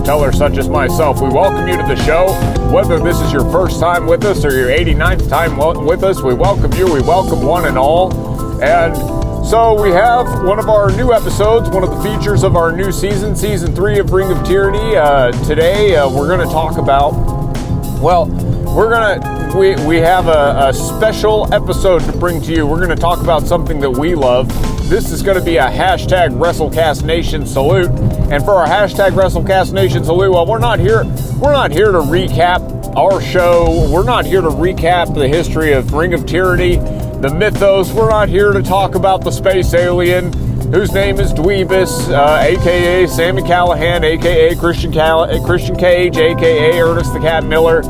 an ex truth teller such as myself, we welcome you to the show. Whether this is your first time with us or your 89th time with us, we welcome you. We welcome one and all. And so we have one of our new episodes, one of the features of our new season, season three of Ring of Tyranny. Uh, today uh, we're going to talk about, well, we're gonna we we have a, a special episode to bring to you. We're gonna talk about something that we love. This is gonna be a hashtag WrestleCast Nation salute, and for our hashtag WrestleCast Nation salute, we're not here. We're not here to recap our show. We're not here to recap the history of Ring of Tyranny, the mythos. We're not here to talk about the space alien whose name is Dweebus, uh, aka Sami Callihan, aka Christian, Cal- Christian Cage, aka Ernest the Cat Miller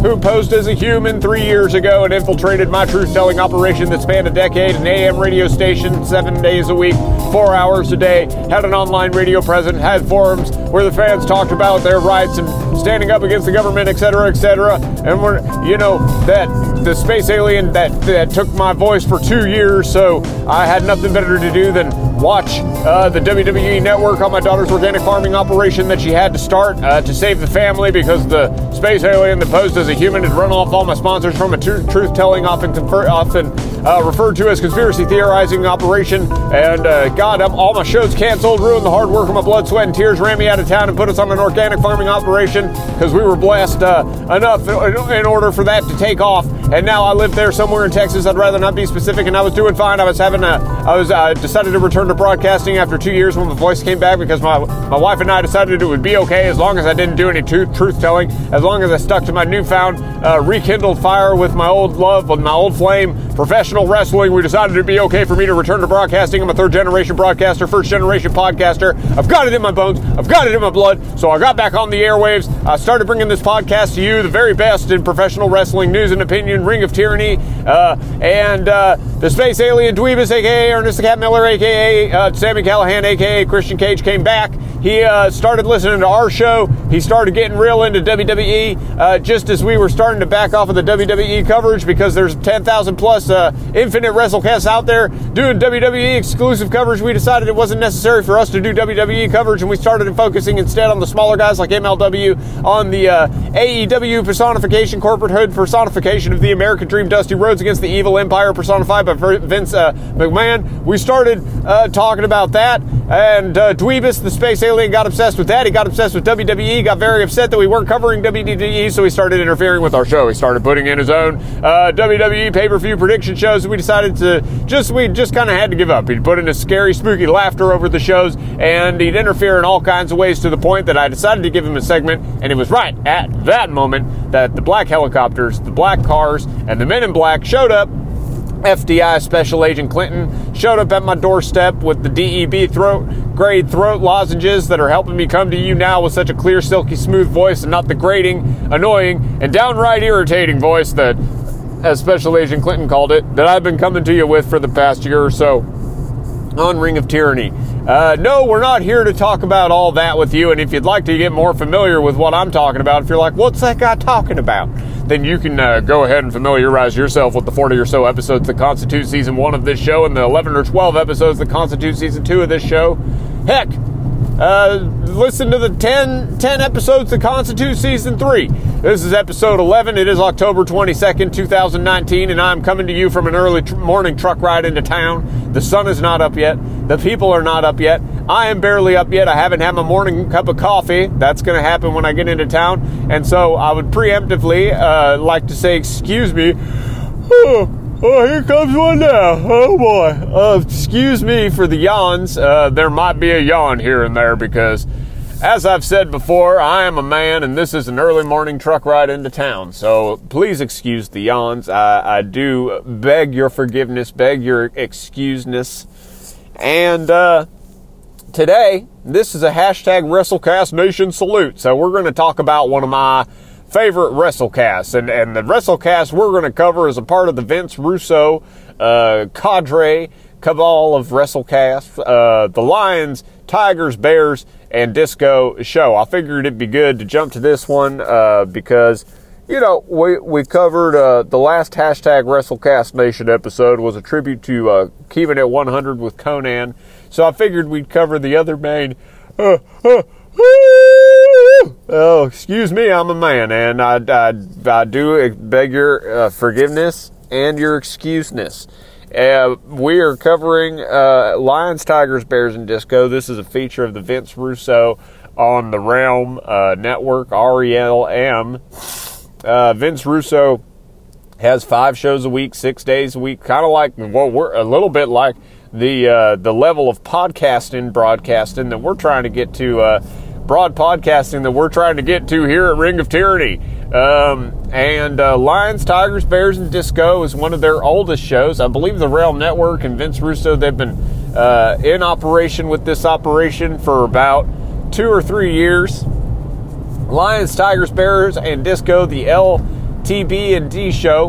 who posed as a human three years ago and infiltrated my truth telling operation that spanned a decade, an AM radio station seven days a week, four hours a day, had an online radio presence, had forums where the fans talked about their rights and standing up against the government, etc., etc. And we're, you know, that the space alien that, that took my voice for two years, so I had nothing better to do than watch uh, the WWE Network on my daughter's organic farming operation that she had to start uh, to save the family because the space alien that posed as a human had run off all my sponsors from a truth telling, often, confer- often uh, referred to as conspiracy theorizing operation. And uh, God, I'm, all my shows canceled, ruined the hard work of my blood, sweat, and tears, ran me out of town, and put us on an organic farming operation because we were blessed uh, enough in order for that to take off. And now I live there somewhere in Texas. I'd rather not be specific, and I was doing fine. I was having a, I was uh, decided to return to broadcasting after two years when my voice came back because my my wife and I decided it would be okay as long as I didn't do any truth telling, as long as I stuck to my newfound uh, rekindled fire with my old love, with my old flame, professional wrestling. We decided it'd be okay for me to return to broadcasting. I'm a third generation broadcaster, first generation podcaster. I've got it in my bones. I've got it in my blood. So I got back on the airwaves. I started bringing this podcast to you, the very best in professional wrestling news and opinion, Ring of Tyranny, uh, and uh, the Space Alien Dweebus, aka Ernest the Cat Miller, aka uh, Sami Callihan, aka Christian Cage, came back. He uh, started listening to our show. He started getting real into WWE uh, just as we were starting to back off of the WWE coverage because there's 10,000 plus uh, infinite WrestleCasts out there doing WWE exclusive coverage. We decided it wasn't necessary for us to do WWE coverage and we started focusing instead on the smaller guys like MLW, on the AEW personification, corporate hood personification of the American Dream, Dusty Rhodes against the evil empire personified by Vince uh, McMahon. We started uh, talking about that and Dweebus, the space alien got obsessed with that. He got obsessed with WWE, got very upset that we weren't covering WWE, so he started interfering with our show. He started putting in his own uh, WWE pay per view prediction shows. We decided to just, we just kind of had to give up. He'd put in a scary, spooky laughter over the shows, and he'd interfere in all kinds of ways to the point that I decided to give him a segment, and it was right at that moment that the black helicopters, the black cars, and the men in black showed up FDI Special Agent Clinton showed up at my doorstep with the DEB throat grade throat lozenges that are helping me come to you now with such a clear, silky, smooth voice and not the grating, annoying, and downright irritating voice that, as Special Agent Clinton called it, that I've been coming to you with for the past year or so on Ring of Tyranny. Uh, no, we're not here to talk about all that with you. And if you'd like to get more familiar with what I'm talking about, if you're like, what's that guy talking about? Then you can uh, go ahead and familiarize yourself with the 40 or so episodes that constitute season one of this show and the 11 or 12 episodes that constitute season two of this show. Heck, uh, listen to the 10, 10 episodes that constitute season three. This is episode 11. It is October 22nd, 2019, and I'm coming to you from an early tr- morning truck ride into town. The sun is not up yet. The people are not up yet. I am barely up yet. I haven't had my morning cup of coffee. That's going to happen when I get into town. And so I would preemptively uh, like to say, excuse me. Oh, here comes one now. Oh boy. Uh, excuse me for the yawns. Uh, there might be a yawn here and there because, as I've said before, I am a man and this is an early morning truck ride into town. So please excuse the yawns. I, I do beg your forgiveness, beg your excuseness. And uh, today, this is a hashtag WrestleCast Nation salute. So we're going to talk about one of my favorite WrestleCasts. And, and the WrestleCast we're going to cover is a part of the Vince Russo uh, cadre, cabal of WrestleCast, uh, the Lions, Tigers, Bears, and Disco show. I figured it'd be good to jump to this one uh, because, you know, we we covered uh, the last hashtag WrestleCast Nation episode was a tribute to uh, keeping it 100 with Konnan. So I figured we'd cover the other main. Oh, excuse me, I'm a man, and I, I, I do beg your uh, forgiveness and your excuseness. Uh, we are covering uh, Lions, Tigers, Bears, and Disco. This is a feature of the Vince Russo on the Realm uh, Network, RELM. Uh, Vince Russo has five shows a week, six days a week, kind of like well, we're a little bit like the uh, the level of podcasting, broadcasting that we're trying to get to, broad podcasting that we're trying to get to here at Ring of Tyranny. Um, and uh, Lions, Tigers, Bears, and Disco is one of their oldest shows. I believe the Realm Network and Vince Russo they've been uh, in operation with this operation for about two or three years. Lions, Tigers, Bears, and Disco, the LTB and D show,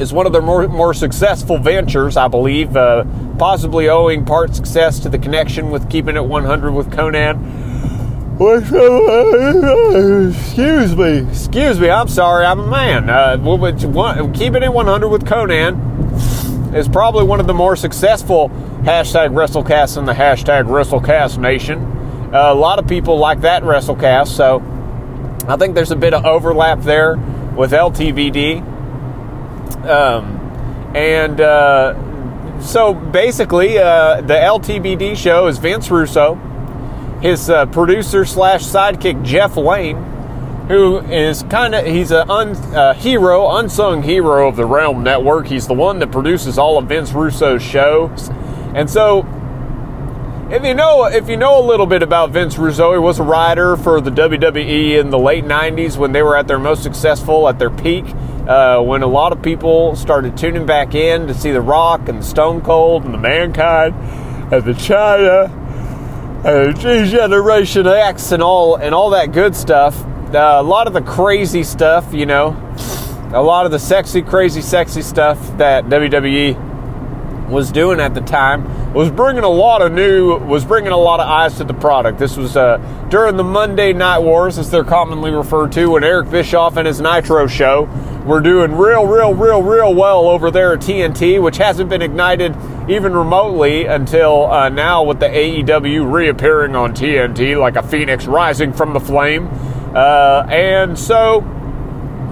is one of their more, more successful ventures, I believe, uh, possibly owing part success to the connection with keeping it 100 with Konnan. Excuse me, excuse me. I'm sorry, I'm a man. Uh, keeping it 100 with Konnan is probably one of the more successful hashtag WrestleCast in the hashtag WrestleCast Nation. Uh, a lot of people like that WrestleCast, so I think there's a bit of overlap there with LTBD. Um, and uh, so basically, uh, the LTBD show is Vince Russo, his uh, producer slash sidekick Jeff Lane, who is kind of he's a un, uh, hero, unsung hero of the Realm Network. He's the one that produces all of Vince Russo's shows, and so if you know, if you know a little bit about Vince Russo, he was a writer for the WWE in the late '90s when they were at their most successful, at their peak. Uh, when a lot of people started tuning back in to see The Rock and the Stone Cold and the Mankind and the Chyna G Generation X and all and all that good stuff. Uh, a lot of the crazy stuff, you know, a lot of the sexy, crazy, sexy stuff that WWE was doing at the time was bringing a lot of new was bringing a lot of eyes to the product. This was uh, during the Monday Night Wars, as they're commonly referred to, when Eric Bischoff and his Nitro show were doing real, real, real, real well over there at TNT, which hasn't been ignited even remotely until uh, now with the AEW reappearing on TNT like a phoenix rising from the flame. Uh, and so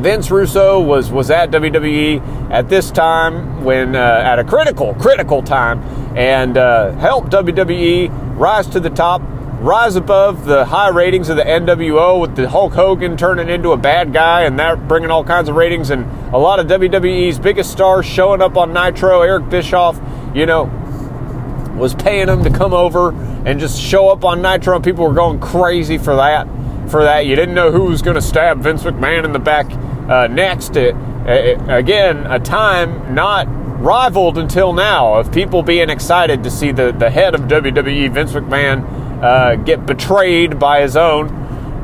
Vince Russo was was at WWE at this time when uh, at a critical critical time and uh, helped WWE rise to the top, rise above the high ratings of the NWO with the Hulk Hogan turning into a bad guy and that bringing all kinds of ratings and a lot of WWE's biggest stars showing up on Nitro. Eric Bischoff, you know, was paying them to come over and just show up on Nitro, people were going crazy for that. For that, you didn't know who was going to stab Vince McMahon in the back uh, next. It, it, again, a time not rivaled until now of people being excited to see the, the head of WWE, Vince McMahon, uh, get betrayed by his own.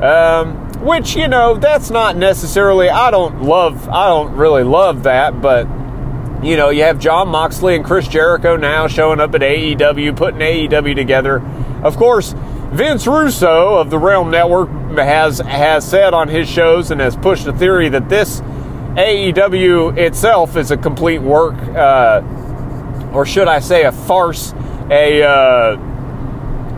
Um, which, you know, that's not necessarily, I don't love, I don't really love that, but, you know, you have Jon Moxley and Chris Jericho now showing up at AEW, putting AEW together. Of course, Vince Russo of the Realm Network has has said on his shows and has pushed the theory that this AEW itself is a complete work, uh, or should I say, a farce, a uh,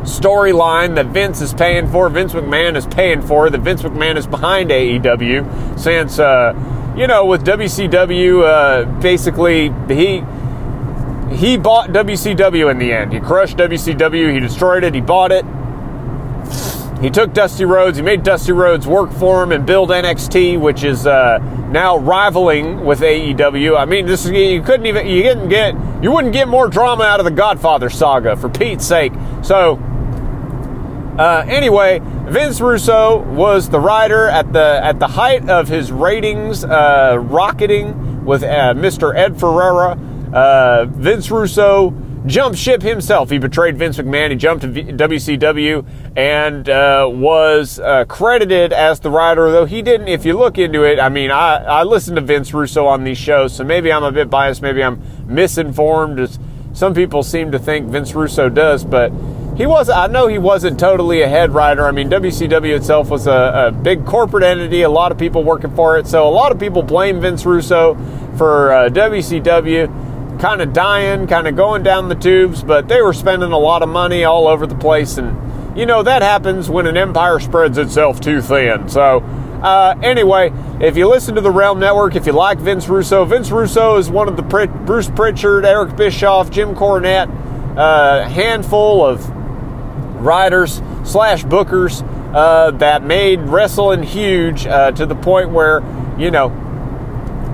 storyline that Vince is paying for, Vince McMahon is paying for, that Vince McMahon is behind AEW since, uh, you know, with WCW, uh, basically he. He bought WCW in the end. He crushed WCW. He destroyed it. He bought it. He took Dusty Rhodes. He made Dusty Rhodes work for him and build NXT, which is uh, now rivaling with AEW. I mean, this is, you couldn't even you didn't get you wouldn't get more drama out of the Godfather saga for Pete's sake. So uh, anyway, Vince Russo was the writer at the at the height of his ratings uh, rocketing with uh, Mr. Ed Ferrara. Uh, Vince Russo jumped ship himself. He betrayed Vince McMahon. He jumped to WCW and uh, was uh, credited as the writer, though he didn't. If you look into it, I mean, I, I listen to Vince Russo on these shows, so maybe I'm a bit biased. Maybe I'm misinformed, as some people seem to think Vince Russo does. But he was. I know he wasn't totally a head writer. I mean, WCW itself was a, a big corporate entity. A lot of people working for it. So a lot of people blame Vince Russo for uh, WCW kind of dying, kind of going down the tubes. But they were spending a lot of money all over the place, and you know that happens when an empire spreads itself too thin. So. Uh, anyway, if you listen to the Realm Network, if you like Vince Russo, Vince Russo is one of the Bruce Pritchard, Eric Bischoff, Jim Cornette, uh, handful of writers slash bookers uh, that made wrestling huge uh, to the point where, you know,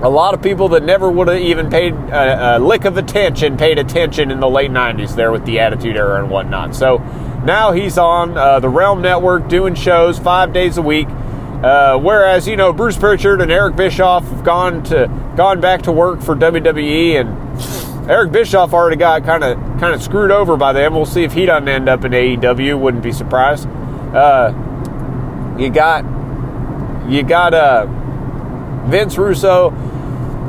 a lot of people that never would have even paid a, a, lick of attention paid attention in the late 90s there with the Attitude Era and whatnot. So now he's on uh, the Realm Network doing shows five days a week. Uh, whereas you know Bruce Pritchard and Eric Bischoff have gone to gone back to work for WWE and Eric Bischoff already got kind of kind of screwed over by them. We'll see if he doesn't end up in AEW. Wouldn't be surprised. Uh, you got you got uh, Vince Russo.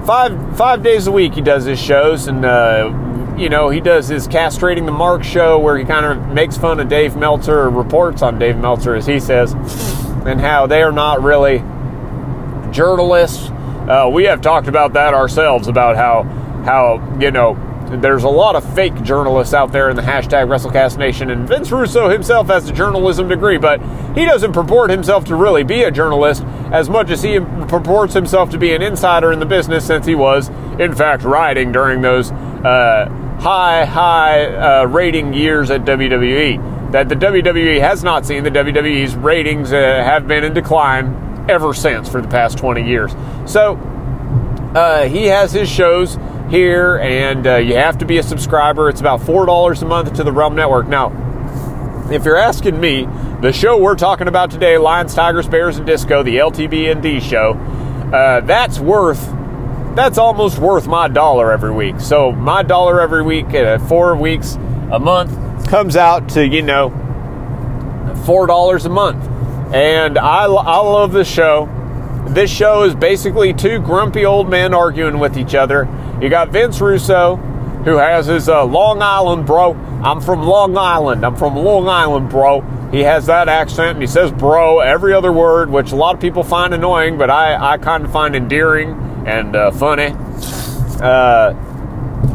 Five five days a week he does his shows, and uh, you know he does his castrating the mark show where he kind of makes fun of Dave Meltzer or reports on Dave Meltzer, as he says, and how they are not really journalists. Uh, we have talked about that ourselves about how how, you know, there's a lot of fake journalists out there in the hashtag WrestleCast Nation, and Vince Russo himself has a journalism degree, but he doesn't purport himself to really be a journalist as much as he purports himself to be an insider in the business since he was, in fact, riding during those uh, high, high uh, rating years at WWE. That the WWE has not seen. The WWE's ratings uh, have been in decline ever since for the past 20 years. So uh, he has his shows here, and uh, you have to be a subscriber. It's about $4 a month to the Realm Network. Now, if you're asking me, the show we're talking about today, Lions, Tigers, Bears, and Disco, the LTB&D show, uh, that's worth, that's almost worth my dollar every week. So my dollar every week, uh, four weeks a month, comes out to, you know, $4 a month. And I, I love this show. This show is basically two grumpy old men arguing with each other you got Vince Russo, who has his uh, Long Island bro. I'm from Long Island. I'm from Long Island, bro. He has that accent and he says bro every other word, which a lot of people find annoying, but I, I kind of find endearing and uh, funny. Uh,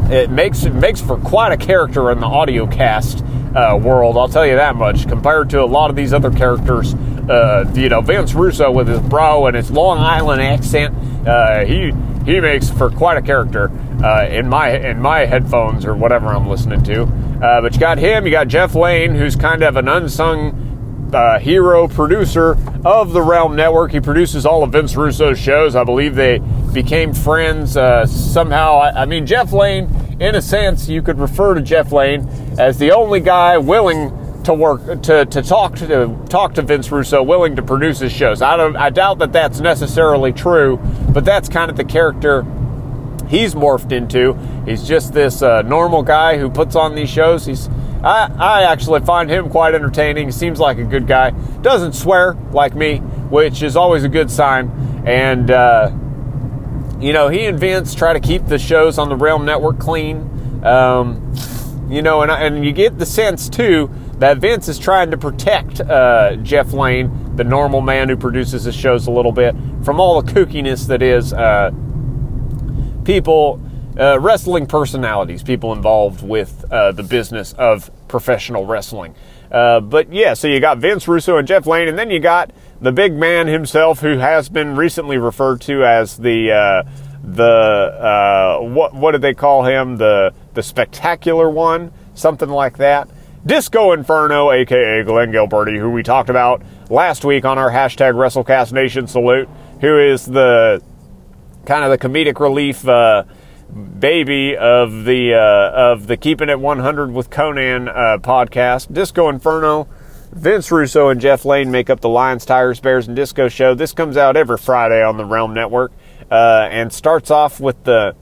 it makes it makes for quite a character in the audio cast uh, world. I'll tell you that much. Compared to a lot of these other characters, uh, you know, Vince Russo with his bro and his Long Island accent, uh, he he makes for quite a character uh, in my in my headphones or whatever I'm listening to. Uh, but you got him, you got Jeff Lane, who's kind of an unsung uh, hero producer of the Realm Network. He produces all of Vince Russo's shows. I believe they became friends uh, somehow. I, I mean, Jeff Lane, in a sense, you could refer to Jeff Lane as the only guy willing to work to, to talk to talk to Vince Russo, willing to produce his shows. I don't I doubt that that's necessarily true, but that's kind of the character he's morphed into. He's just this uh, normal guy who puts on these shows. He's I, I actually find him quite entertaining. Seems like a good guy. Doesn't swear like me, which is always a good sign. And uh, you know, he and Vince try to keep the shows on the Realm Network clean. Um, you know, and and you get the sense too that Vince is trying to protect uh, Jeff Lane, the normal man who produces his shows a little bit, from all the kookiness that is uh, people, uh, wrestling personalities, people involved with uh, the business of professional wrestling. Uh, but yeah, so you got Vince Russo and Jeff Lane, and then you got the big man himself, who has been recently referred to as the uh, the what what did they call him the the spectacular one, something like that. Disco Inferno, aka Glenn Gilberti, who we talked about last week on our hashtag WrestleCast Nation salute, who is the kind of the comedic relief uh, baby of the uh, of the Keeping It 100 with Konnan uh, podcast. Disco Inferno, Vince Russo and Jeff Lane make up the Lions, Tigers, Bears, and Disco show. This comes out every Friday on the Realm Network uh, and starts off with the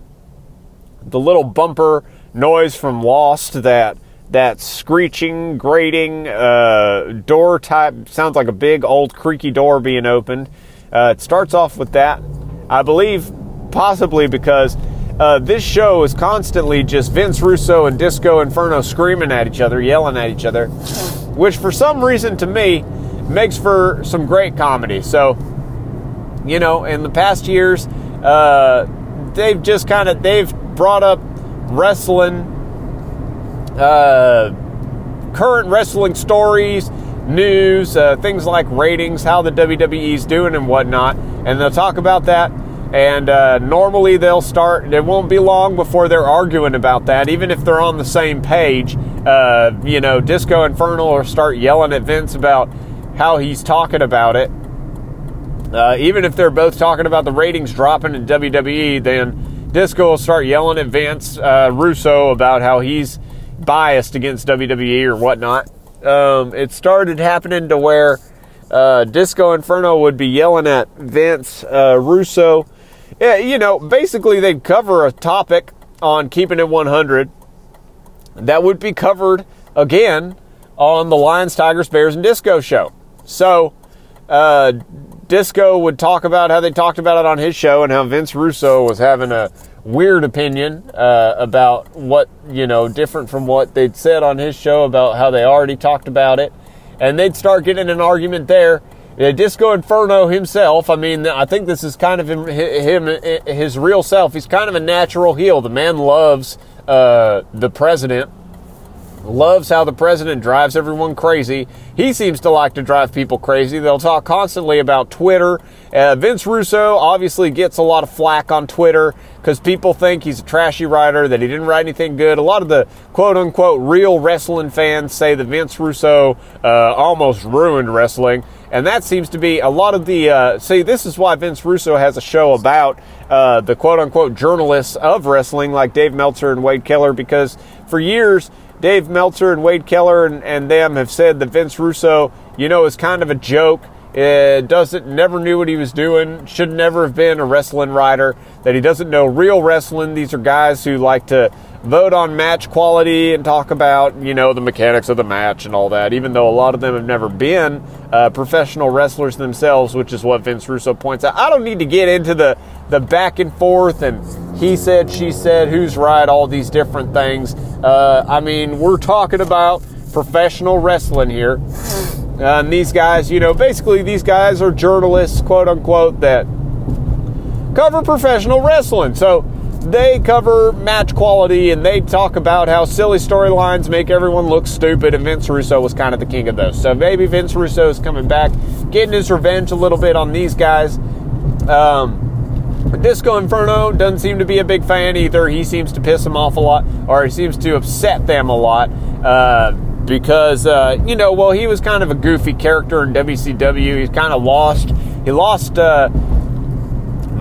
the little bumper noise from Lost that that screeching, grating uh, door type sounds like a big old creaky door being opened. Uh, it starts off with that, I believe, possibly because uh, this show is constantly just Vince Russo and Disco Inferno screaming at each other, yelling at each other, which for some reason to me makes for some great comedy. So, you know, in the past years, uh, they've just kind of they've brought up wrestling, uh, current wrestling stories, news, uh, things like ratings, how the WWE's doing and whatnot, and they'll talk about that. And uh, normally they'll start. It won't be long before they're arguing about that, even if they're on the same page. Uh, you know, Disco Inferno will start yelling at Vince about how he's talking about it. Uh, even if they're both talking about the ratings dropping in WWE, then Disco will start yelling at Vince uh, Russo about how he's biased against WWE or whatnot. Um, it started happening to where uh, Disco Inferno would be yelling at Vince uh, Russo. Yeah, you know, basically they'd cover a topic on keeping it 100 that would be covered again on the Lions, Tigers, Bears, and Disco show. So, uh, Disco would talk about how they talked about it on his show and how Vince Russo was having a weird opinion uh, about what, you know, different from what they'd said on his show about how they already talked about it. And they'd start getting an argument there. Disco Inferno himself, I mean, I think this is kind of him, him, his real self. He's kind of a natural heel. The man loves uh, the president loves how the president drives everyone crazy. He seems to like to drive people crazy. They'll talk constantly about Twitter. Uh, Vince Russo obviously gets a lot of flack on Twitter because people think he's a trashy writer, that he didn't write anything good. A lot of the quote unquote real wrestling fans say that Vince Russo uh, almost ruined wrestling. And that seems to be a lot of the. Uh, see, this is why Vince Russo has a show about uh, the quote unquote journalists of wrestling, like Dave Meltzer and Wade Keller, because for years, Dave Meltzer and Wade Keller and, and them have said that Vince Russo, you know, is kind of a joke. It doesn't never knew what he was doing. Should never have been a wrestling writer. That he doesn't know real wrestling. These are guys who like to vote on match quality and talk about you know the mechanics of the match and all that. Even though a lot of them have never been uh, professional wrestlers themselves, which is what Vince Russo points out. I don't need to get into the the back and forth and he said, she said, who's right, all these different things. Uh, I mean, we're talking about professional wrestling here. And these guys, you know, basically these guys are journalists, quote unquote, that cover professional wrestling. So they cover match quality and they talk about how silly storylines make everyone look stupid. And Vince Russo was kind of the king of those. So maybe Vince Russo is coming back, getting his revenge a little bit on these guys. Um, Disco Inferno doesn't seem to be a big fan either. He seems to piss them off a lot, or he seems to upset them a lot. Uh, because, uh, you know, well, he was kind of a goofy character in WCW. He's kind of lost. He lost uh,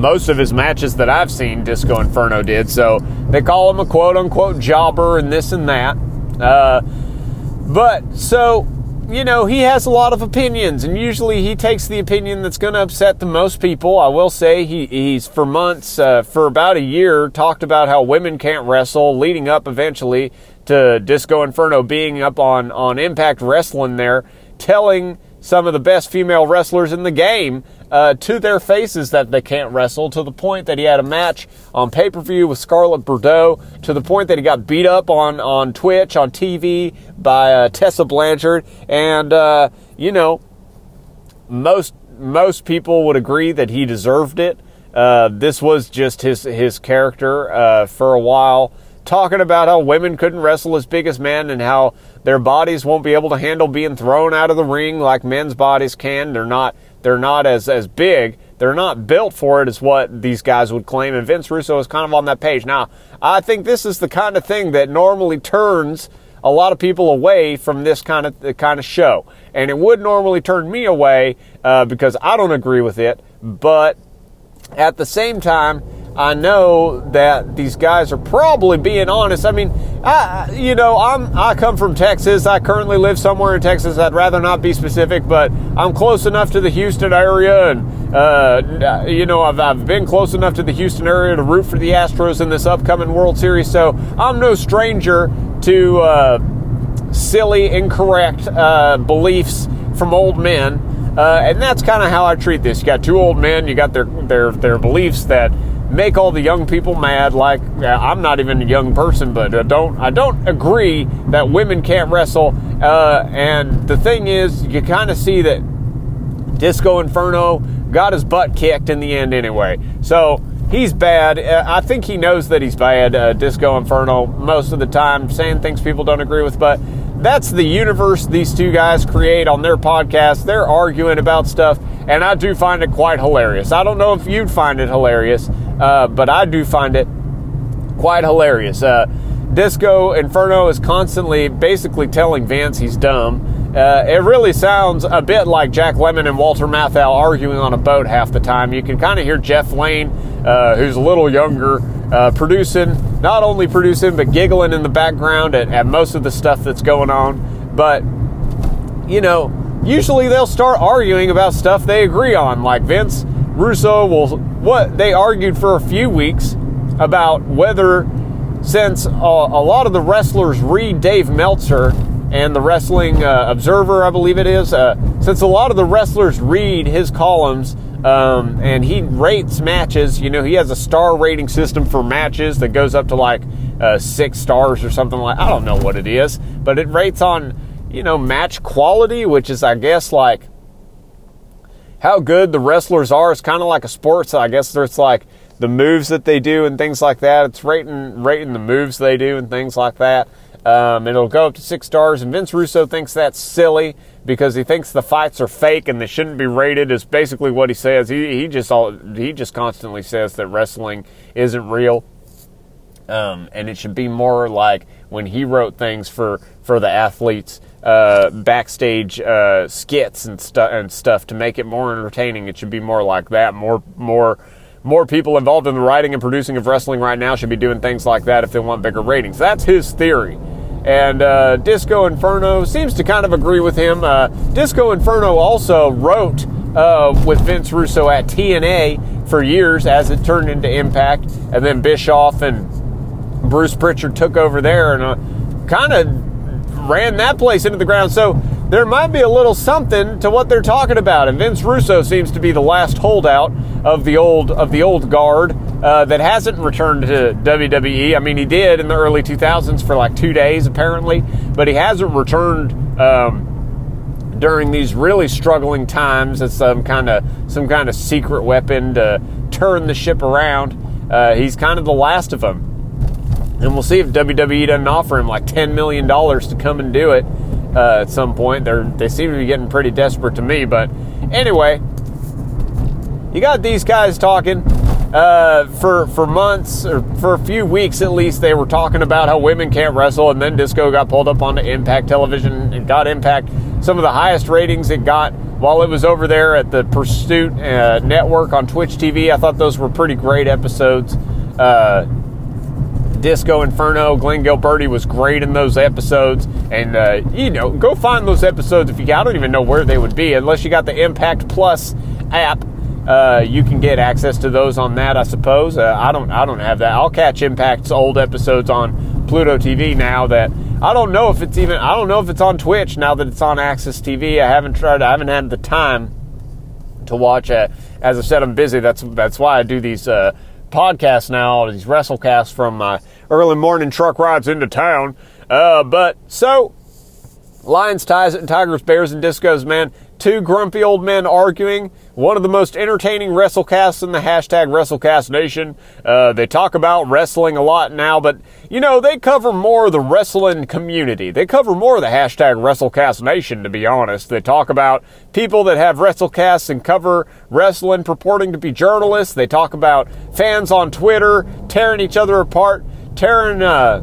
most of his matches that I've seen, Disco Inferno did. So they call him a quote unquote jobber and this and that. Uh, but so you know, he has a lot of opinions, and usually he takes the opinion that's going to upset the most people. I will say he, he's for months, uh, for about a year, talked about how women can't wrestle, leading up eventually to Disco Inferno being up on, on Impact Wrestling there, telling some of the best female wrestlers in the game uh, to their faces that they can't wrestle, to the point that he had a match on pay per view with Scarlett Bordeaux, to the point that he got beat up on, on Twitch, on TV by uh, Tessa Blanchard. And, uh, you know, most, most people would agree that he deserved it. Uh, this was just his, his character uh, for a while talking about how women couldn't wrestle as big as men and how their bodies won't be able to handle being thrown out of the ring like men's bodies can. They're not they're not as as big. They're not built for it, is what these guys would claim. And Vince Russo is kind of on that page. Now, I think this is the kind of thing that normally turns a lot of people away from this kind of kind of show, and it would normally turn me away uh, because I don't agree with it. But at the same time, I know that these guys are probably being honest. I mean, I, you know, I'm I come from Texas. I currently live somewhere in Texas. I'd rather not be specific, but I'm close enough to the Houston area, and uh, you know, I've I've been close enough to the Houston area to root for the Astros in this upcoming World Series. So I'm no stranger to uh, silly, incorrect uh, beliefs from old men. Uh, and that's kind of how I treat this. You got two old men. You got their their their beliefs that make all the young people mad. Like I'm not even a young person, but I don't I don't agree that women can't wrestle. Uh, and the thing is, you kind of see that Disco Inferno got his butt kicked in the end anyway. So he's bad. Uh, I think he knows that he's bad. Uh, Disco Inferno most of the time, saying things people don't agree with, but that's the universe these two guys create on their podcast. They're arguing about stuff, and I do find it quite hilarious. I don't know if you'd find it hilarious, uh, but I do find it quite hilarious. Uh, Disco Inferno is constantly basically telling Vince he's dumb. Uh, it really sounds a bit like Jack Lemmon and Walter Matthau arguing on a boat half the time. You can kind of hear Jeff Lane, uh, who's a little younger, uh, producing, not only producing, but giggling in the background at, at most of the stuff that's going on. But, you know, usually they'll start arguing about stuff they agree on. Like Vince Russo will, what they argued for a few weeks about whether, since uh, a lot of the wrestlers read Dave Meltzer and the Wrestling uh, Observer, I believe it is, uh, since a lot of the wrestlers read his columns, um, and he rates matches. You know, he has a star rating system for matches that goes up to like uh, six stars or something like. I don't know what it is, but it rates on you know match quality, which is I guess like how good the wrestlers are. It's kind of like a sport. So I guess there's like the moves that they do and things like that. It's rating rating the moves they do and things like that. Um, it'll go up to six stars, and Vince Russo thinks that's silly because he thinks the fights are fake and they shouldn't be rated. Is basically what he says. He he just all he just constantly says that wrestling isn't real, um, and it should be more like when he wrote things for for the athletes. Uh, backstage uh, skits and stuff and stuff to make it more entertaining. It should be more like that. More more more people involved in the writing and producing of wrestling right now should be doing things like that if they want bigger ratings. That's his theory. And uh, Disco Inferno seems to kind of agree with him. Uh, Disco Inferno also wrote uh, with Vince Russo at TNA for years as it turned into Impact. And then Bischoff and Bruce Pritchard took over there and uh, kind of ran that place into the ground. So there might be a little something to what they're talking about. And Vince Russo seems to be the last holdout of the old of the old guard uh, that hasn't returned to WWE. I mean, he did in the early 2000s for like two days apparently, but he hasn't returned. Um, during these really struggling times as some kind of some kind of secret weapon to turn the ship around. Uh, he's kind of the last of them, and we'll see if WWE doesn't offer him like ten million dollars to come and do it uh, at some point. They they seem to be getting pretty desperate to me, but anyway, you got these guys talking. Uh, for for months or for a few weeks at least, they were talking about how women can't wrestle, and then Disco got pulled up onto Impact Television and got Impact some of the highest ratings it got while it was over there at the Pursuit uh, Network on Twitch TV. I thought those were pretty great episodes. Uh, Disco Inferno, Glenn Gilberti was great in those episodes, and uh, you know, go find those episodes if you. I don't even know where they would be unless you got the Impact Plus app uh, you can get access to those on that, I suppose. Uh, I don't, I don't have that. I'll catch Impact's old episodes on Pluto TV now. That I don't know if it's even, I don't know if it's on Twitch now that it's on AXS TV. I haven't tried, I haven't had the time to watch. it. as I said, I'm busy. That's that's why I do these uh, podcasts now, these WrestleCasts from my early morning truck rides into town. Uh, but so Lions, ties, Tigers, Bears, and Discos, man. Two grumpy old men arguing. One of the most entertaining WrestleCasts in the hashtag WrestleCast Nation. Uh, they talk about wrestling a lot now, but you know, they cover more of the wrestling community. They cover more of the hashtag WrestleCast Nation, to be honest. They talk about people that have WrestleCasts and cover wrestling purporting to be journalists. They talk about fans on Twitter tearing each other apart, tearing, uh,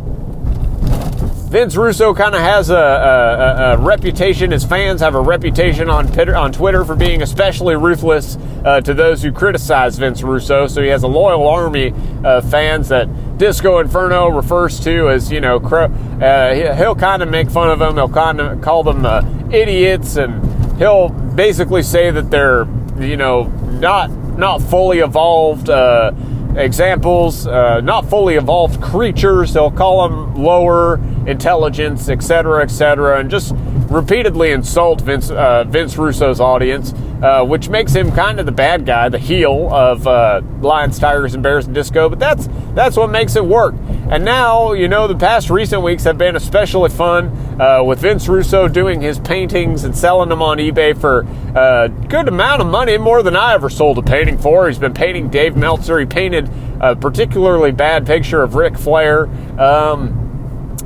Vince Russo kind of has a, a, a, reputation. His fans have a reputation on Twitter, on Twitter for being especially ruthless uh, to those who criticize Vince Russo. So he has a loyal army of fans that Disco Inferno refers to as, you know, uh, he'll kind of make fun of them. He'll kind of call them uh, idiots, and he'll basically say that they're, you know, not not fully evolved uh, examples, uh, not fully evolved creatures. They'll call them lower intelligence, etc., etc., and just repeatedly insult Vince uh, Vince Russo's audience. uh, which makes him kind of the bad guy, the heel of uh, Lions, Tigers, and Bears and Disco. But that's that's what makes it work. And now, you know, the past recent weeks have been especially fun uh, with Vince Russo doing his paintings and selling them on eBay for a good amount of money, more than I ever sold a painting for. He's been painting Dave Meltzer. He painted a particularly bad picture of Ric Flair. Um,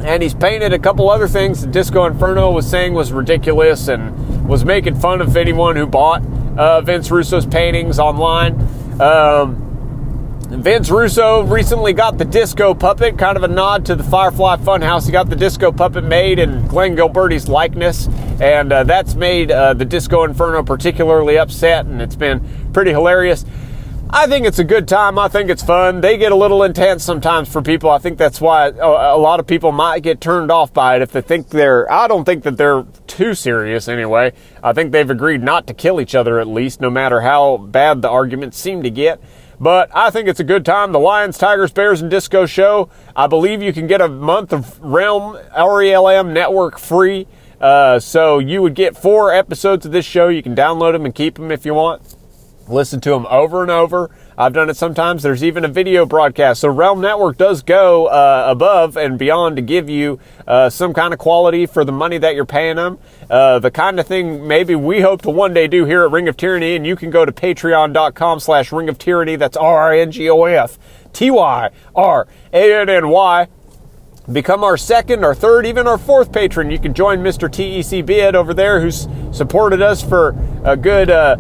and he's painted a couple other things Disco Inferno was saying was ridiculous and was making fun of anyone who bought uh, Vince Russo's paintings online. Um, Vince Russo recently got the disco puppet, kind of a nod to the Firefly Funhouse. He got the disco puppet made in Glenn Gilberti's likeness, and uh, that's made uh, the Disco Inferno particularly upset, and it's been pretty hilarious. I think it's a good time. I think it's fun. They get a little intense sometimes for people. I think that's why a lot of people might get turned off by it if they think they're. I don't think that they're too serious anyway. I think they've agreed not to kill each other at least, no matter how bad the arguments seem to get. But I think it's a good time. The Lions, Tigers, Bears, and Disco show. I believe you can get a month of Realm RELM network free. Uh, so you would get four episodes of this show. You can download them and keep them if you want. Listen to them over and over. I've done it sometimes. There's even a video broadcast. So Realm Network does go uh, above and beyond to give you uh, some kind of quality for the money that you're paying them. Uh, the kind of thing maybe we hope to one day do here at Ring of Tyranny. And you can go to patreon.com slash Ring of Tyranny. That's R-I-N-G-O-F T-Y-R-A-N-N-Y. Become our second, our third, even our fourth patron. You can join Mr. TEC Bid over there who's supported us for a good uh,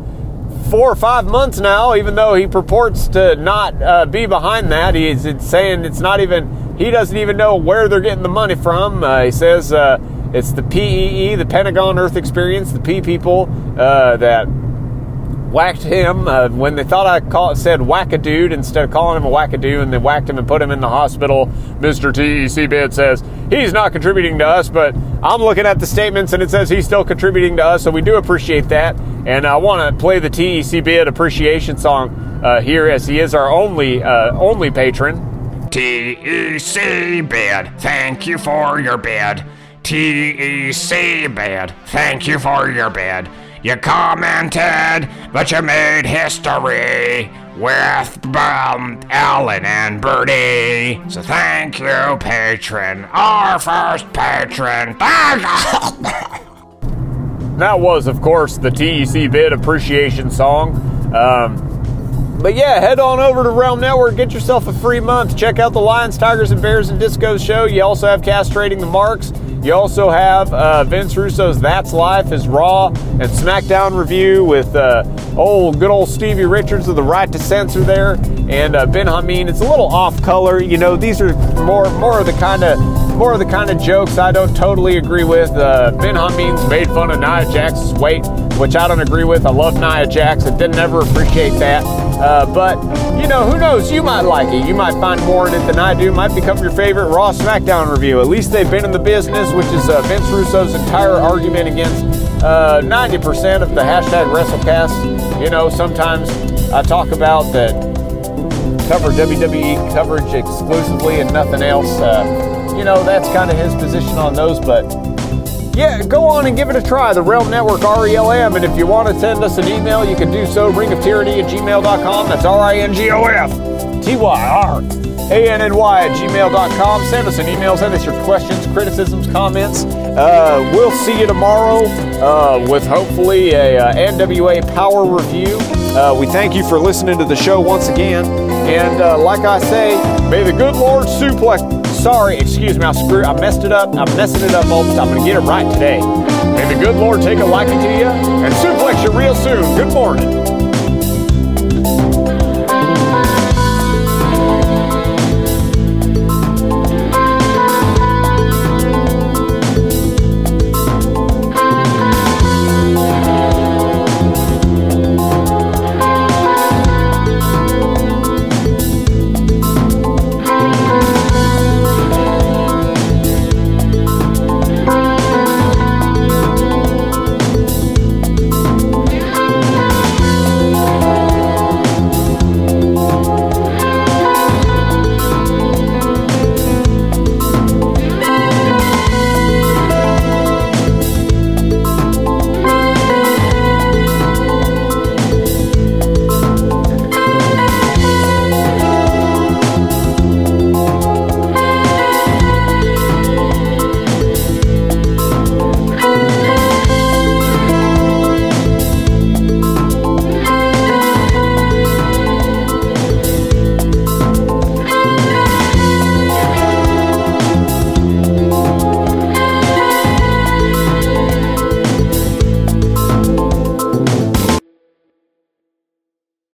four or five months now, even though he purports to not uh, be behind that. He's saying it's not even, he doesn't even know where they're getting the money from. Uh, he says uh, it's the PEE, the Pentagon Earth Experience, the P people uh, that whacked him uh, when they thought I call, said whack-a-dude instead of calling him a whack a dude, and they whacked him and put him in the hospital. Mr. TEC Bid says he's not contributing to us, but I'm looking at the statements and it says he's still contributing to us, so we do appreciate that. And I want to play the TEC Bid appreciation song uh, here as he is our only uh, only patron. TEC Bid, thank you for your bid. TEC Bid, thank you for your bid. You commented, but you made history with um, Alan and Bertie. So thank you, patron, our first patron. that was, of course, the TEC Bid appreciation song. Um, but yeah, head on over to Realm Network, get yourself a free month. Check out the Lions, Tigers, and Bears and Disco show. You also have Castrating the Marks. You also have uh, Vince Russo's That's Life, his Raw and SmackDown review with uh, old good old Stevie Richards of the Right to Censor there, and uh, Ben Hameen. It's a little off color, you know. These are more more of the kind of more of the kind of jokes I don't totally agree with. Uh, ben Hameen's made fun of Nia Jax's weight, which I don't agree with. I love Nia Jax. I didn't ever appreciate that. Uh, but you know, who knows? You might like it. You might find more in it than I do. Might become your favorite Raw SmackDown review. At least they've been in the business, which is uh, Vince Russo's entire argument against uh, 90% of the hashtag WrestleCast. You know, sometimes I talk about that cover WWE coverage exclusively and nothing else. Uh, you know, that's kind of his position on those, but yeah, go on and give it a try. The Realm Network, RELM. And if you want to send us an email, you can do so. Ring of Tyranny at gmail.com. That's R I N G O F T Y R A N N Y at gmail.com. Send us an email. Send us your questions, criticisms, comments. Uh, we'll see you tomorrow uh, with hopefully a uh, NWA Power review. Uh, we thank you for listening to the show once again. And uh, like I say, may the good Lord suplex sorry, excuse me, I screwed, I messed it up. I'm messing it up all the time. I'm gonna get it right today. May the good Lord take a liking to you and suplex you real soon. Good morning.